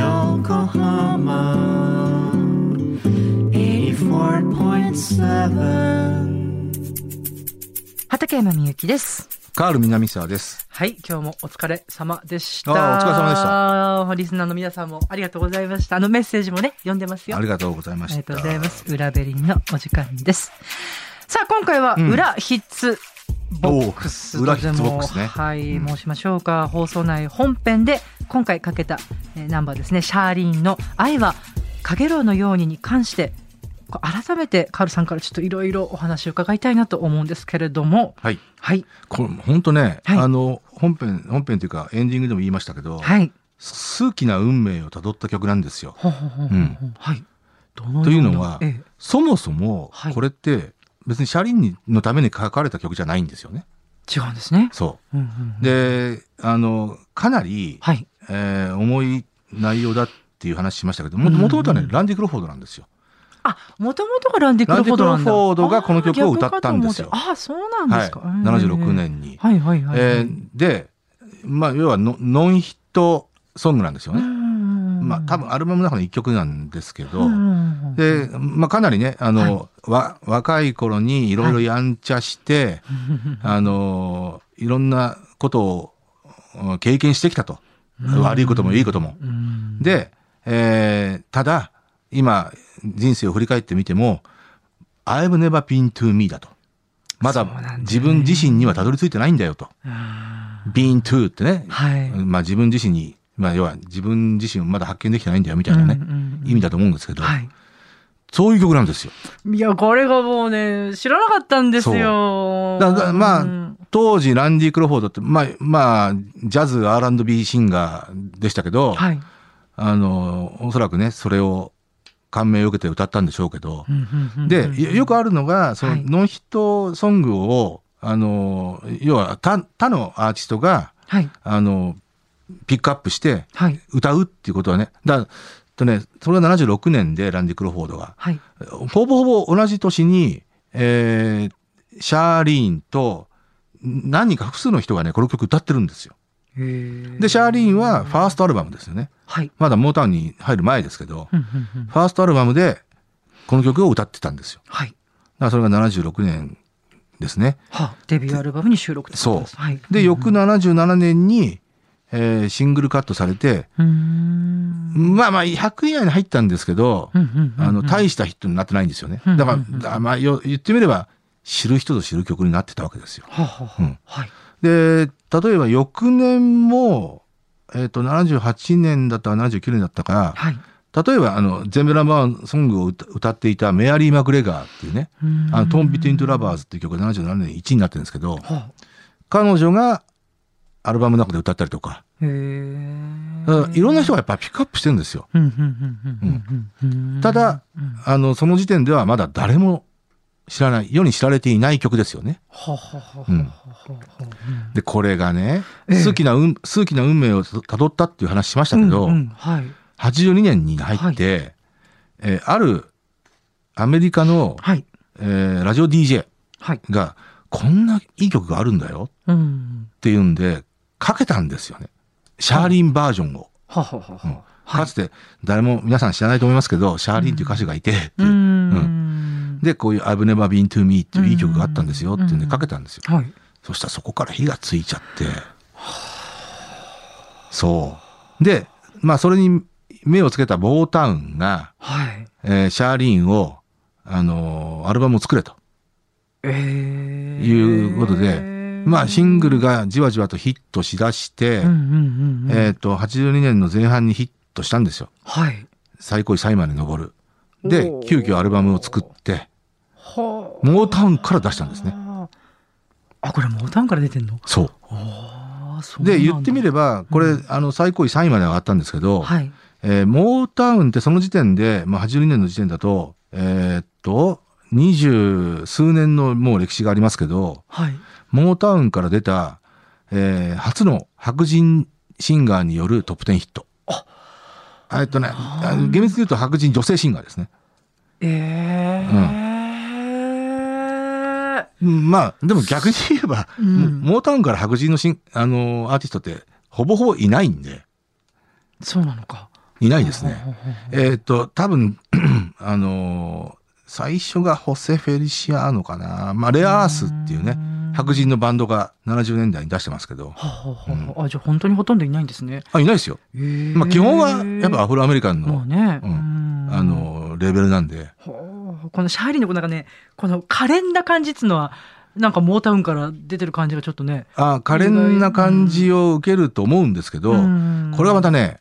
FM Yokohama 84.7畠山みゆきです。カール南沢です。はい、今日もお疲れ様でした。お疲れ様でした。リスナーの皆さんもありがとうございました。あのメッセージもね、読んでますよ。ありがとうございまありした。がとうございます。裏ベリンのお時間です。さあ、今回はうん裏ヒッツボックスおー裏ヒッツボックスねとでもはい、うん申しましょうか。放送内本編で今回かけた、えーナンバーですね。シャーリーンの愛はかげろうのようにに関して、改めてカールさんからちょっといろいろお話を伺いたいなと思うんですけれども、はい。はい、これ本当ね、はいあの本編本編というかエンディングでも言いましたけど、はい。数奇な運命をたどった曲なんですよ。というのはええそもそもはいこれって別にシャリンのために書かれた曲じゃないんですよね。違うんですね。そうんうんうう。ん、で、あのかなり、はい。えー重い内容だっていう話しましたけど、もうんうんうんもともとはねランディ・クロフォードなんですよ。あ、もともとがランディ・クロフォードなんだ。ランディクロフォードがこの曲を歌ったんですよああ、そうなんですか。はい、うん76。年に。はいはいはい。えーで、まあ、要はノノンヒットソングなんですよね。まあ、多分アルバムの中の一曲なんですけど、で、まあ、かなりね、あの、わ若い頃にいろいろやんちゃして、あの、いろんなことをうん経験してきたと。悪いこともいいことも。うん、で、えーただ、今、人生を振り返ってみても、I've never been to me だと。まだ自分自身にはたどり着いてないんだよと。あ been to ってね、ーはい。まあ自分自身に、まあ要は自分自身をまだ発見できてないんだよみたいなね、うんうんうん意味だと思うんですけど、はい。そういう曲なんですよ。いや、これがもうね、知らなかったんですよ。だからまあうん当時ランディ・クロフォードって、まあ、まあ、ジャズ、R&B シンガーでしたけど、はい。あの、おそらくね、それを感銘を受けて歌ったんでしょうけど、で、よよくあるのが、そのはいノンヒットソングを、あの、要は他他のアーティストが、はい。あの、ピックアップしてはい。歌うっていうことはね、だとね、それが76年でランディ・クロフォードが、はい。ほぼほぼ同じ年に、えーシャーリーンと何人か複数の人がね、この曲歌ってるんですよ。でで、シャーリーンはファーストアルバムですよね。はい。まだモータウンに入る前ですけど、うんうんうんファーストアルバムでこの曲を歌ってたんですよ。はい。だからそれが76年ですね。はあ、デビューアルバムに収録ってことです。はい。で、翌77年に、えーシングルカットされて。まあまあ100位以内に入ったんですけど、あの、大したヒットになってないんですよね。うんだからまあ、よ言ってみれば、知る人ぞ知る曲になってたわけですよ。で、例えば翌年も、えっ、と、78年だったか79年だったか、はい。例えば、あの、全部ナンバーソングを歌歌っていたメアリー・マクレガーっていうね、あの、 Torn Between Two Lovers っていう曲が77年1位になってるんですけど、はあ。彼女がアルバムの中で歌ったりとか、へいろんな人がやっぱピックアップしてるんですよ。うんただ、うんあの、その時点ではまだ誰も知らない、世に知られていない曲ですよね。で、これがね、ええ数奇な運、数奇な運命をたどったっていう話しましたけど、うんうんはい。82年に入って、えーあるアメリカの、はい。えーラジオ DJ はい。が、こんないい曲があるんだようん。っていうんで、かけたんですよね。シャーリンバージョンを。はあはあは。かつて、誰も皆さん知らないと思いますけど、シャーリンっていう歌手がいて。で、こういう I've never been to me っていういい曲があったんですよっていうんでうんかけたんですよ。はい。そしたらそこから火がついちゃって、そう。で、まあそれに目をつけたボータウンが、はい。えーシャーリーンを、あのーアルバムを作れと。ええ。いうことでまあシングルがじわじわとヒットしだして。えっ、と、82年の前半にヒットしたんですよ。はい。最高位3位まで上る。で急遽アルバムを作って、はあ。モータウンから出したんですね。あ、これモータウンから出てんの？そう。で言ってみればこれ、うんあの最高位3位まで上がったんですけど、はい。えーモータウンってその時点で、まあ、82年の時点だとえーっと二十数年のもう歴史がありますけどはい。モータウンから出た、えー初の白人シンガーによるトップ10ヒット。あえっとね、厳密に言うと白人女性シンガーですね。ええうんまあ、でも逆に言えば、うんモータウンから白人のシンあのアーティストってほぼほぼいないんで、そうなのか。いないですね。えっと、多分、あの最初がホセ・フェリシアーノかな。まあ、レアアースっていうね、白人のバンドが70年代に出してますけど、はあはあはあ。あじゃあ本当にほとんどいないんですね。あ、いないですよ。まあ、基本はやっぱアフロアメリカンの、ね、うん。うん。あの、レベルなんで、このシャーリーのなんかねこの可憐な感じっつうのはなんかモータウンから出てる感じがちょっとね。あ、可憐な感じを受けると思うんですけど、うん。これはまたね、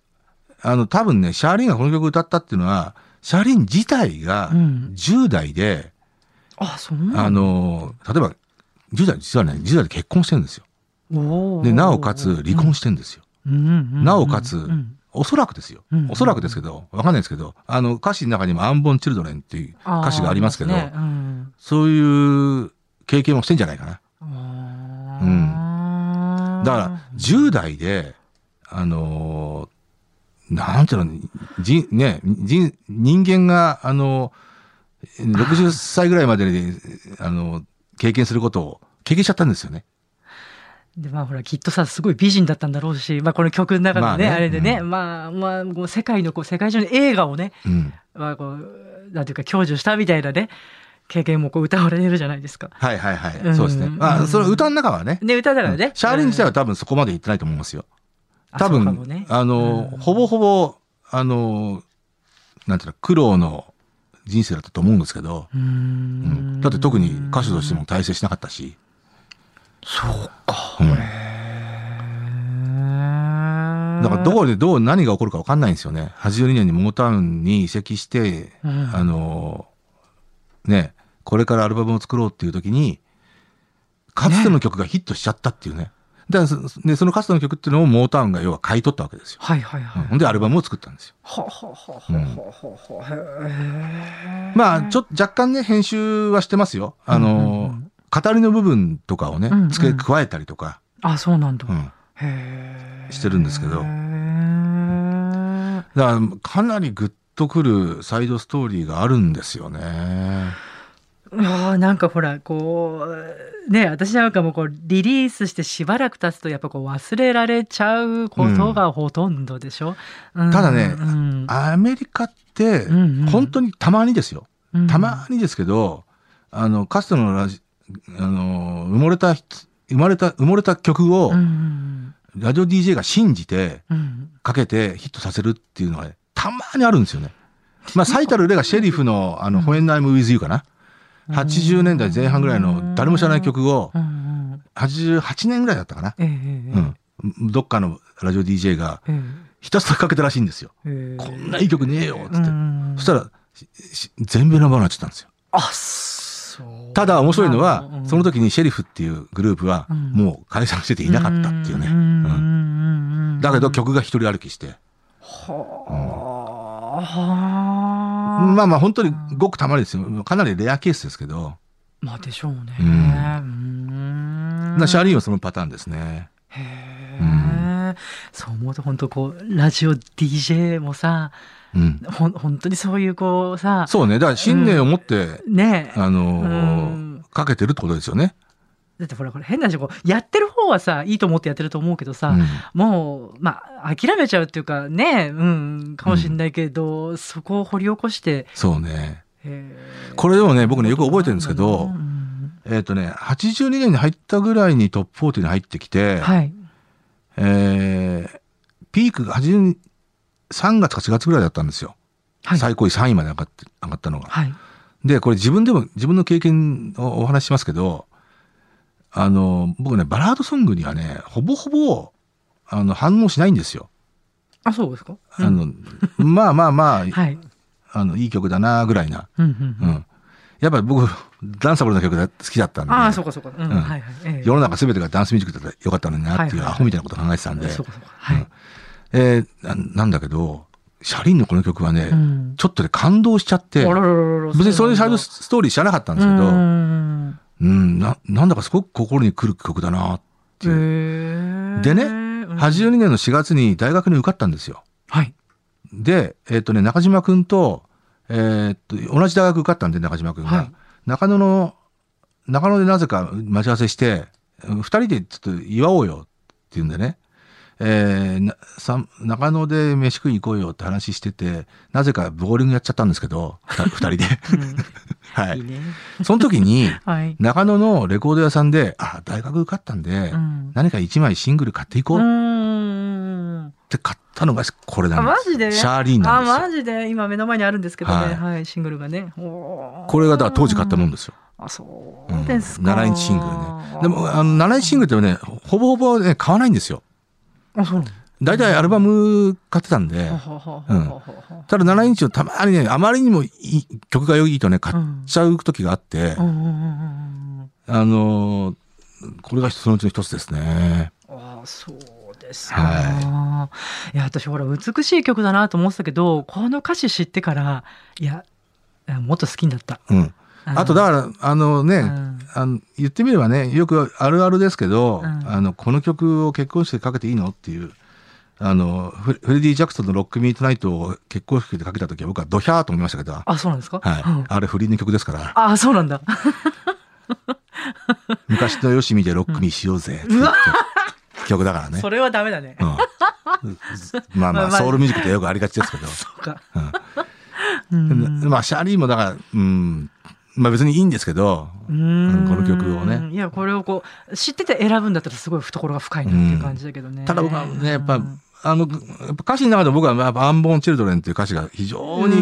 あの、多分ね、シャーリーンがこの曲を歌ったっていうのは、シャーリーン自体がうん。10代で、あそうなんだ。あの、例えば、10代、実はね、10代で結婚してるんですよ。で、なおかつ離婚してるんですよ。うん。うん。うん。うん。なおかつうん。おそらくですよ。うん。おそらくですけど、わかんないですけど、あの、歌詞の中にもアンボンチルドレンっていう歌詞がありますけど、そういう経験もしてんじゃないかな。あー。だから、10代で、あのーなんていうの、じね、じ人間が、あの60歳ぐらいまでに、あの、経験することを経験しちゃったんですよね。でまあほらきっとさすごい美人だったんだろうし、まあ、この曲の中のね,、まあねあれでね、うまあまあこう世界のこう世界中の映画をね、うん。まあ、こうなんていうか享受したみたいなね経験もこう歌われるじゃないですか。はいはいはい。うんそうですね。まあ、その歌の中はね、ね歌だからね。シャーリン自体はうん多分そこまで言ってないと思いますよ。あ多分、そうかもねあの、うんほぼほぼ、あの、なんていうの、苦労の人生だったと思うんですけど、うんんだって特に歌手としても大成しなかったし、そうか。うんだからどこでどう何が起こるか分かんないんですよね。82年にモータウンに移籍して、うんあの、ね、これからアルバムを作ろうっていう時に、かつての曲がヒットしちゃったっていうね。だからそでそのかつての曲っていうのをモータウンが要は買い取ったわけですよ。はいはいはい。うんでアルバムを作ったんですよ。ははははうんはははまあ、ちょっと若干ね、編集はしてますよ。あの、うんうんうん語りの部分とかをねうんうん、付け加えたりとか、あそうなんだ。うんへーしてるんですけどだから、かなりグッとくるサイドストーリーがあるんですよね。あーなんかほらこうね私なんかもこうリリースしてしばらく経つとやっぱこう忘れられちゃうことがほとんどでしょ、うん。ただねうん。アメリカってうんうん、本当にたまにですよ。うんたまにですけど、あの、かつてのラジ、あの、埋もれた、生まれた、埋もれた曲をう、んラジオ DJ が信じて、うん。かけてヒットさせるっていうのはね、たまにあるんですよね。まあ、最たる例がシェリフの、あの、When I'm With You かな。80年代前半ぐらいの誰も知らない曲をう、ん88年ぐらいだったかな。うん。どっかのラジオ DJ がえひたすらかけたらしいんですよ。ええこんないい曲ねえよっつって。うんそしたら、全米ナンバーになっちゃったんですよ。あそうただ面白いのは、うんその時にシェリフっていうグループはうんもう解散してていなかったっていうね。んうんんだけど曲が一人歩きして。はあまあまあ本当にごくたまにですよ。かなりレアケースですけど。まあでしょうね。うんシャーリーンはそのパターンですね。へえ、そう思うと本当こうラジオ DJ もさうん。ほん本当にそういうこうさそうね。だから信念を持って、ねえあのーうんかけてるってことですよね。だってほらこれ変な話こうやってる方はさいいと思ってやってると思うけどさ、うん。もうまあ諦めちゃうっていうかねうんかもしれないけど、そこを掘り起こして。そうね。これでもね、僕ね、よく覚えてるんですけどう、ん。えっ、とね、82年に入ったぐらいにトップ40に入ってきて、はい。えーピークが83月か4月ぐらいだったんですよ。はい。最高位3位まで上がって、上がったのが。はい。で、これ自分でも、自分の経験をお話ししますけど、あの、僕ね、バラードソングにはね、ほぼほぼ、あの、反応しないんですよ。あそうですか、あの、まあまあまあ、はいあの、いい曲だな、ぐらいな。うんうんうん。やっぱり僕、ダンサブルな曲が好きだったんで、ああ、そうかそうか。うん。うんはいはい。ええ世の中すべてがダンスミュージックだったらよかったのになっていうアホみたいなことを考えてたんで、そうかそうか。はい。えーななんだけど、シャリーンのこの曲はね、うんちょっとね感動しちゃって、別にそういうサイドうストーリー知らなかったんですけど、だうん、うんな、なんだかすごく心に来る曲だなっていう。でねうん82年の4月に大学に受かったんですよ。はい。で、えっ、とね、中島くんと、えっと、同じ大学受かったんで、中島くんが。はい中野の、中野でなぜか待ち合わせして、うん二人でちょっと祝おうよっていうんでね、えーなさ中野で飯食いに行こうよって話してて、なぜかボーリングやっちゃったんですけど、二人で。はいい。いね。その時に、はい。中野のレコード屋さんで、あ、大学受かったんで、うん何か一枚シングル買っていこううっ。て買ったのがこれなあ、んです。マジで？シャーリーンなんですよあ、マジで？今目の前にあるんですけどね。ははいい。シングルがね。ここれがだから当時買ったもんですよ。あ、そうですか。7インチシングルね。でも、あの、7インチシングルってね、ほぼほぼね、買わないんですよ。あ、そうなの？大体アルバム買ってたんで、ははははははただ7インチをたまにね、あまりにもいい曲が良いとね、買っちゃう時があって、うんうんうんうんあのーこれがそのうちの一つですね。ああそうですか、、はいや私ほら美しい曲だなと思ってたけどこの歌詞知ってからいやいやもっと好きになった。うん。あと、だから、あのね、うん。あの言ってみればね、よくあるあるですけど、うん。あの、この曲を結婚式でかけていいの？っていう、あの、フレディ・ジャクソンのロック・ミート・ナイトを結婚式でかけた時は僕はドヒャーと思いましたけど、あそうなんですか？はい。うん。あれ不倫の曲ですから、あそうなんだ。昔のよしみでロックにしようぜって曲。だからね。それはダメだね、うん、まあまあ、まあまあ。ソウルミュージックってよくありがちですけど。そうかうん。まあ、シャーリーもだから、うん、まあ別にいいんですけど、うーん。この曲をね。いやこれをこう知ってて選ぶんだったらすごい懐が深いなっていう感じだけどね、ただ僕はね、やっぱうん、あの、歌詞の中で僕は、やっぱアンボーン・チルドレンっていう歌詞が非常に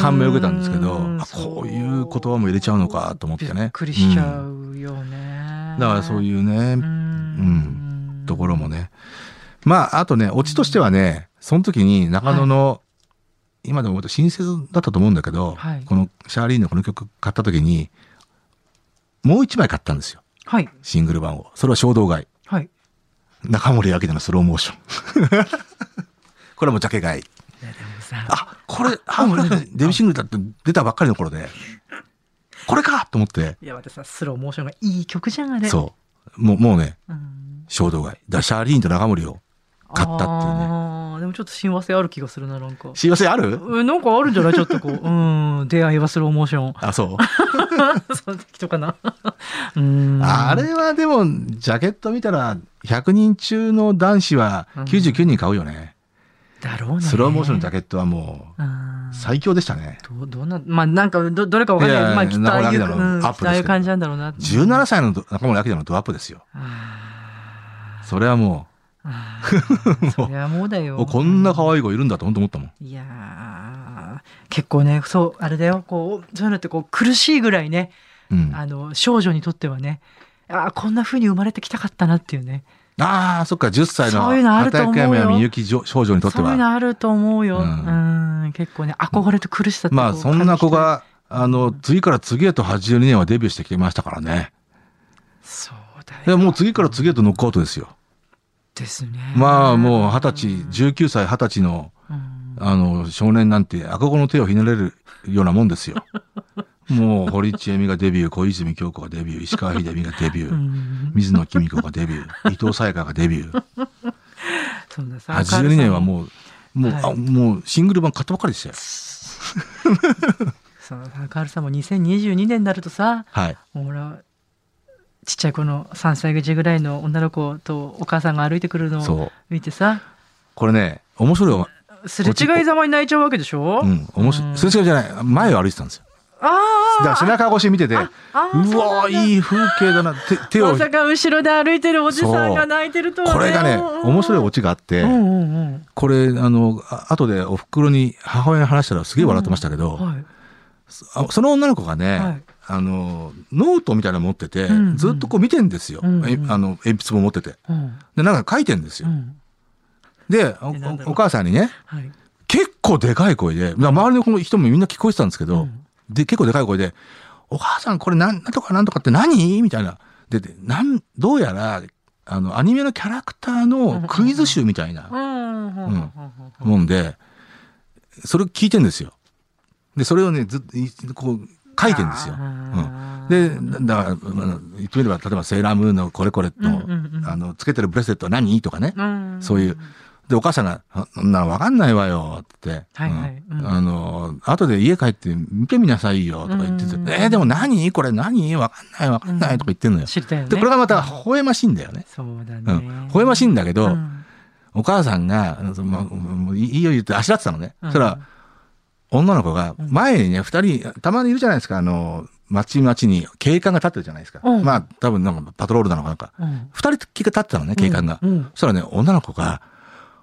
感銘を受けたんですけど、こういう言葉も入れちゃうのかと思ってね。びっくりしちゃうよね、だからそういうね、ううんところもね。まあ、あとね、オチとしてはね、その時に中野の、今でも親切だったと思うんだけど、はいこのシャーリーンのこの曲買った時に、もう一枚買ったんですよ。はいシングル版を。それは衝動買い。はい中森明菜のスローモーション。これはもうジャケ買い。あ、これ、ハーモニーデビューシングルだって出たばっかりの頃で、これかと思って、いや私さスローモーションがいい曲じゃんあれそう。もう、もうね、うん、衝動買い。だシャーリーンと中森を買ったっていうね。でもちょっと親和性ある気がするななんか。幸せある？えなんかあるんじゃない？ちょっとこう。うん出会いはスローモーション。あ、そう。その適当かな。うん。あれはでも、ジャケット見たら、100人中の男子は99人買うよね。だろうね。スローモーションのジャケットはもう、うん最強でしたね。どうどんなまあなんかどどれかわかんない。いやいやまあきっとああいう、うん、ああいう感じなんだろうな17歳の中森明菜のドアップですよ。あそれはもーあー そりゃもうだう、よおこんな可愛い子いるんだと本当思ったもん。いやー結構ねそうあれだよこうそういうのってこう苦しいぐらいね、うん。あの少女にとってはねあーこんな風に生まれてきたかったなっていうねああ、そっか、10歳のそういうのあると思うよみゆき少女にとってそういうは。のあると思うよ、ううんん、結構ね憧れと苦しさってまあ、そんな子感が、あの、次から次へと82年はデビューしてきましたからね。そうだよもう次から次へとノックアウトですよ。ですねまあ、もう二十歳、19歳、二十歳の、うんあの、少年なんて、赤子の手をひねれるようなもんですよ。もう、堀ちえみがデビュー、小泉京子がデビュー、石川秀美がデビュー、うん水野公子がデビュー、伊藤沙耶香がデビュー。そんなさ82年はうもう、もう、はいあもうシングル版買ったばっかりでしたよ。そのカールさんも2022年になるとさはい。ほらちっちゃい子の3歳児ぐらいの女の子とお母さんが歩いてくるのを。見てさ。これね、面白いわ。すれ違いざまに泣いちゃうわけでしょ、うん、面白い。うん。すれ違いじゃない。前を歩いてたんですよ。あだあから背中越し見てて、うわーいい風景だな。手手を。ま、さか後ろで歩いてるおじさんが泣いてるとはね。これがね、面白いオちチがあって、うんうんうん。これ、あの、あ後でお袋に母親に話したらすげえ笑ってましたけど、はい。あその女の子がね、はいあの、ノートみたいなの持ってて、うんうん。ずっとこう見てんですよ。うんうん。えあの、鉛筆も持ってて。うん。で、なんか書いてんですよ。うん。でおお、お母さんにね、はい。結構でかい声で、まあ周りのこの人もみんな聞こえてたんですけど、うん。で、結構でかい声で、お母さんこれなんとかなんとかって何？みたいな。で、でなん、どうやら、あの、アニメのキャラクターのクイズ集みたいなうん。もんで、それを聞いてんですよ。で、それをね、ずっとい、こう、書いてんですよ。うん。で、だから、言ってみれば、例えばセーラームーンのこれこれと、あの、つけてるブレスレットは何？とかね。うんそういう。で、お母さんが、あそんなのわかんないわよ、って。はいはいうんうんあの、後で家帰って見てみなさいよ、とか言ってて、うんえーでも何？これ何？わかんないわかんないとか言ってんのよ。知りたいよね。で、これがまた微笑ましいんだよね。そうだね。うん。微笑ましいんだけど、うんお母さんが、まもういいよ言ってあしらってたのね。うんそしたら、女の子が、前にね、二人、たまにいるじゃないですか、あの、街々に警官が立ってるじゃないですか。うんまあ、多分なんかパトロールなのかなんか。うん二人立ってたのね、警官が。うんうんそしたらね、女の子が、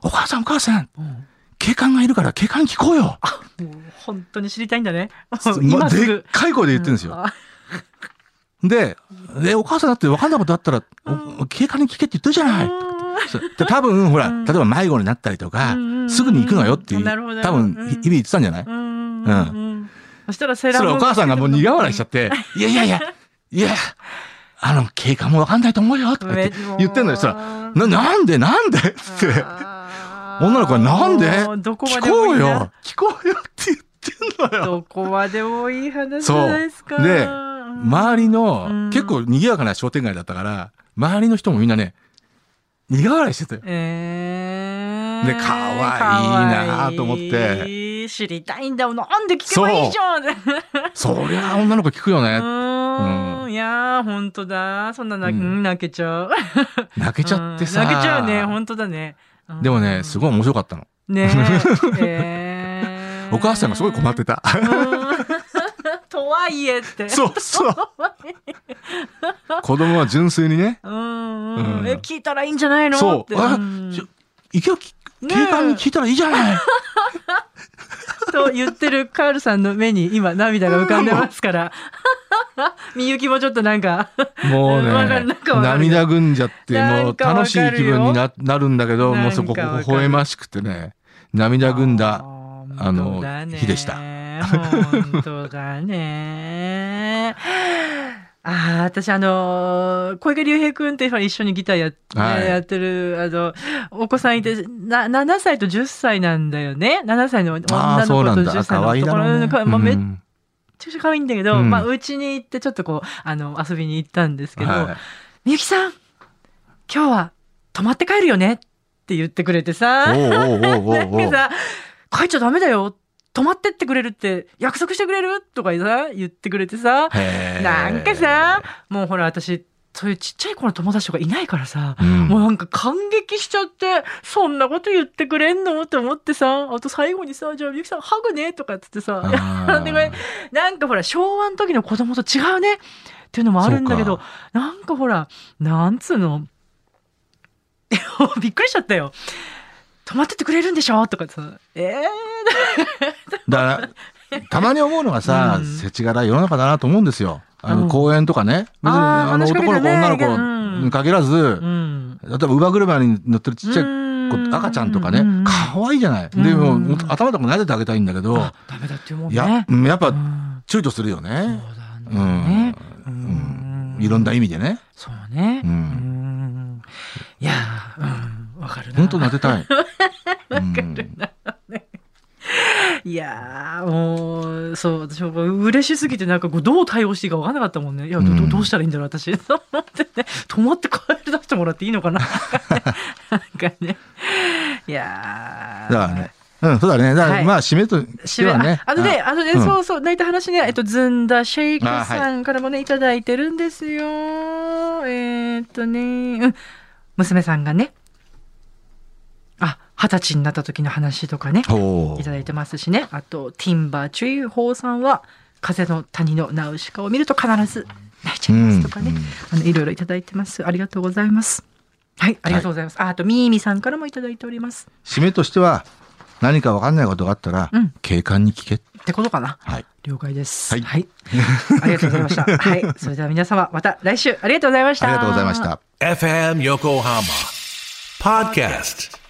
お母さんお母さん、うん警官がいるから警官に聞こうよ。もう本当に知りたいんだね。ま 今すでっぐ。かい声で言ってるんですよ。あで、で、お母さんだって分かんないことあったら、お警官に聞けって言ってるじゃない。多分、ほら、うん例えば迷子になったりとかうん、すぐに行くのよっていう、多分、うん。意味言ってたんじゃない？うんそしたらセーラそれーお母さんがもう苦笑いしちゃって、いやいやいや、いや、あの、警官も分かんないと思うよ、とか言ってめ言ってんのよ。そしたら、な、なんでなんで？って、女の子がなんで？聞こうよ。聞こうよって言ってんのよ。どこまでもいい話じゃないですか。でうん。周りの、うん。結構賑やかな商店街だったから、周りの人もみんなね、苦笑いしてたよ。えー、で可愛いなと思って知りたいんだもん。なんで聞けばいいじゃん。うそりゃ女の子聞くよね。うんいやー、本当だ。そんな泣,、うん泣けちゃう。泣けちゃってさ。うん泣けちゃうね。本当だね。うんでもね、すごい面白かったの。ねえ。えーお母さんがすごい困ってた。うんとはいえって。そうそう。子供は純粋にね。うんうんうんえ、聞いたらいいんじゃないの？って。そうあんちょ行けよ、きねえ警官に聞いたらいいじゃない。と言ってるカールさんの目に今涙が浮かんでますから。みゆきもちょっとなんか、もうね涙ぐんじゃって、もう楽しい気分にななるんだけど、もうそこ、微笑ましくてね、涙ぐんだ。ああの日でした本当だね。ああ、私あの、小池隆平君って一緒にギターや,、はいやってる、あの、お子さんいて、な、7歳と10歳なんだよね。7歳のあ女の子となんだ。10歳の男。の子、まあ、めっうんちゃくちゃ可愛いんだけど、うんまあ、うちに行ってちょっとこう、あの、遊びに行ったんですけど、はいみゆきさん、今日は泊まって帰るよねって言ってくれてさ。おうおうおうおうおうなんかさ、帰っちゃダメだよ。泊まってってくれるって約束してくれる？とかさ、言ってくれてさ。なんかさ、もうほら私、そういうちっちゃい子の友達とかいないからさ、うん。もうなんか感激しちゃって、そんなこと言ってくれんの？って思ってさ、あと最後にさ、じゃあみゆきさんハグね？とかっつってさ、なんかほら昭和の時の子供と違うね？っていうのもあるんだけどなんかほら、なんつうの、びっくりしちゃったよ。泊まってってくれるんでしょ？とかさ、え だから、たまに思うのがさうん、世知辛い世の中だなと思うんですよ。あの、うん公園とかね。別に、あの、男の子、女の子うんに限らずー、うん。例えば、乳母車に乗ってるちっちゃいうん子、赤ちゃんとかねうん、可愛いじゃない。うんでも、頭とか撫でてあげたいんだけどあ、ダメだっていう。や、うんやっぱ、うん躊躇するよそうね。だね。ううんうんいろんな意味でね。そうね。うんうんいやー、うん、わかるな。本当撫でたい。うんいやー、もう、そう、私も嬉しすぎて、なんかどう対応していいか分からなかったもんね。いや、どうんどうしたらいいんだろう、私。そう思ってね、泊まって帰り出してもらっていいのかな。なんかね。いやー。だからね。うん、そうだね。だかはいら、まあ、締めとしてはね。ああのね、あのね、うんそうそう、泣いた話ね、えっと、ずんだシェイクあさんからもね、いただいてるんですよ。えーっとね、うん、娘さんがね、あ、二十歳になった時の話とかね、おいただいてますしね。あと、ティンバーチュイホーさんは、風の谷のナウシカを見ると必ず泣いちゃいますとかね。うんうんあの、いろいろいただいてます。ありがとうございます。はい、ありがとうございます。ああと、みーみさんからもいただいております。締めとしては、何か分かんないことがあったらうん、警官に聞け。ってことかな。はい。了解です。はいはい。ありがとうございました。はい。それでは皆様、また来週ありがとうございました。ありがとうございました。FM Yokohama Podcast.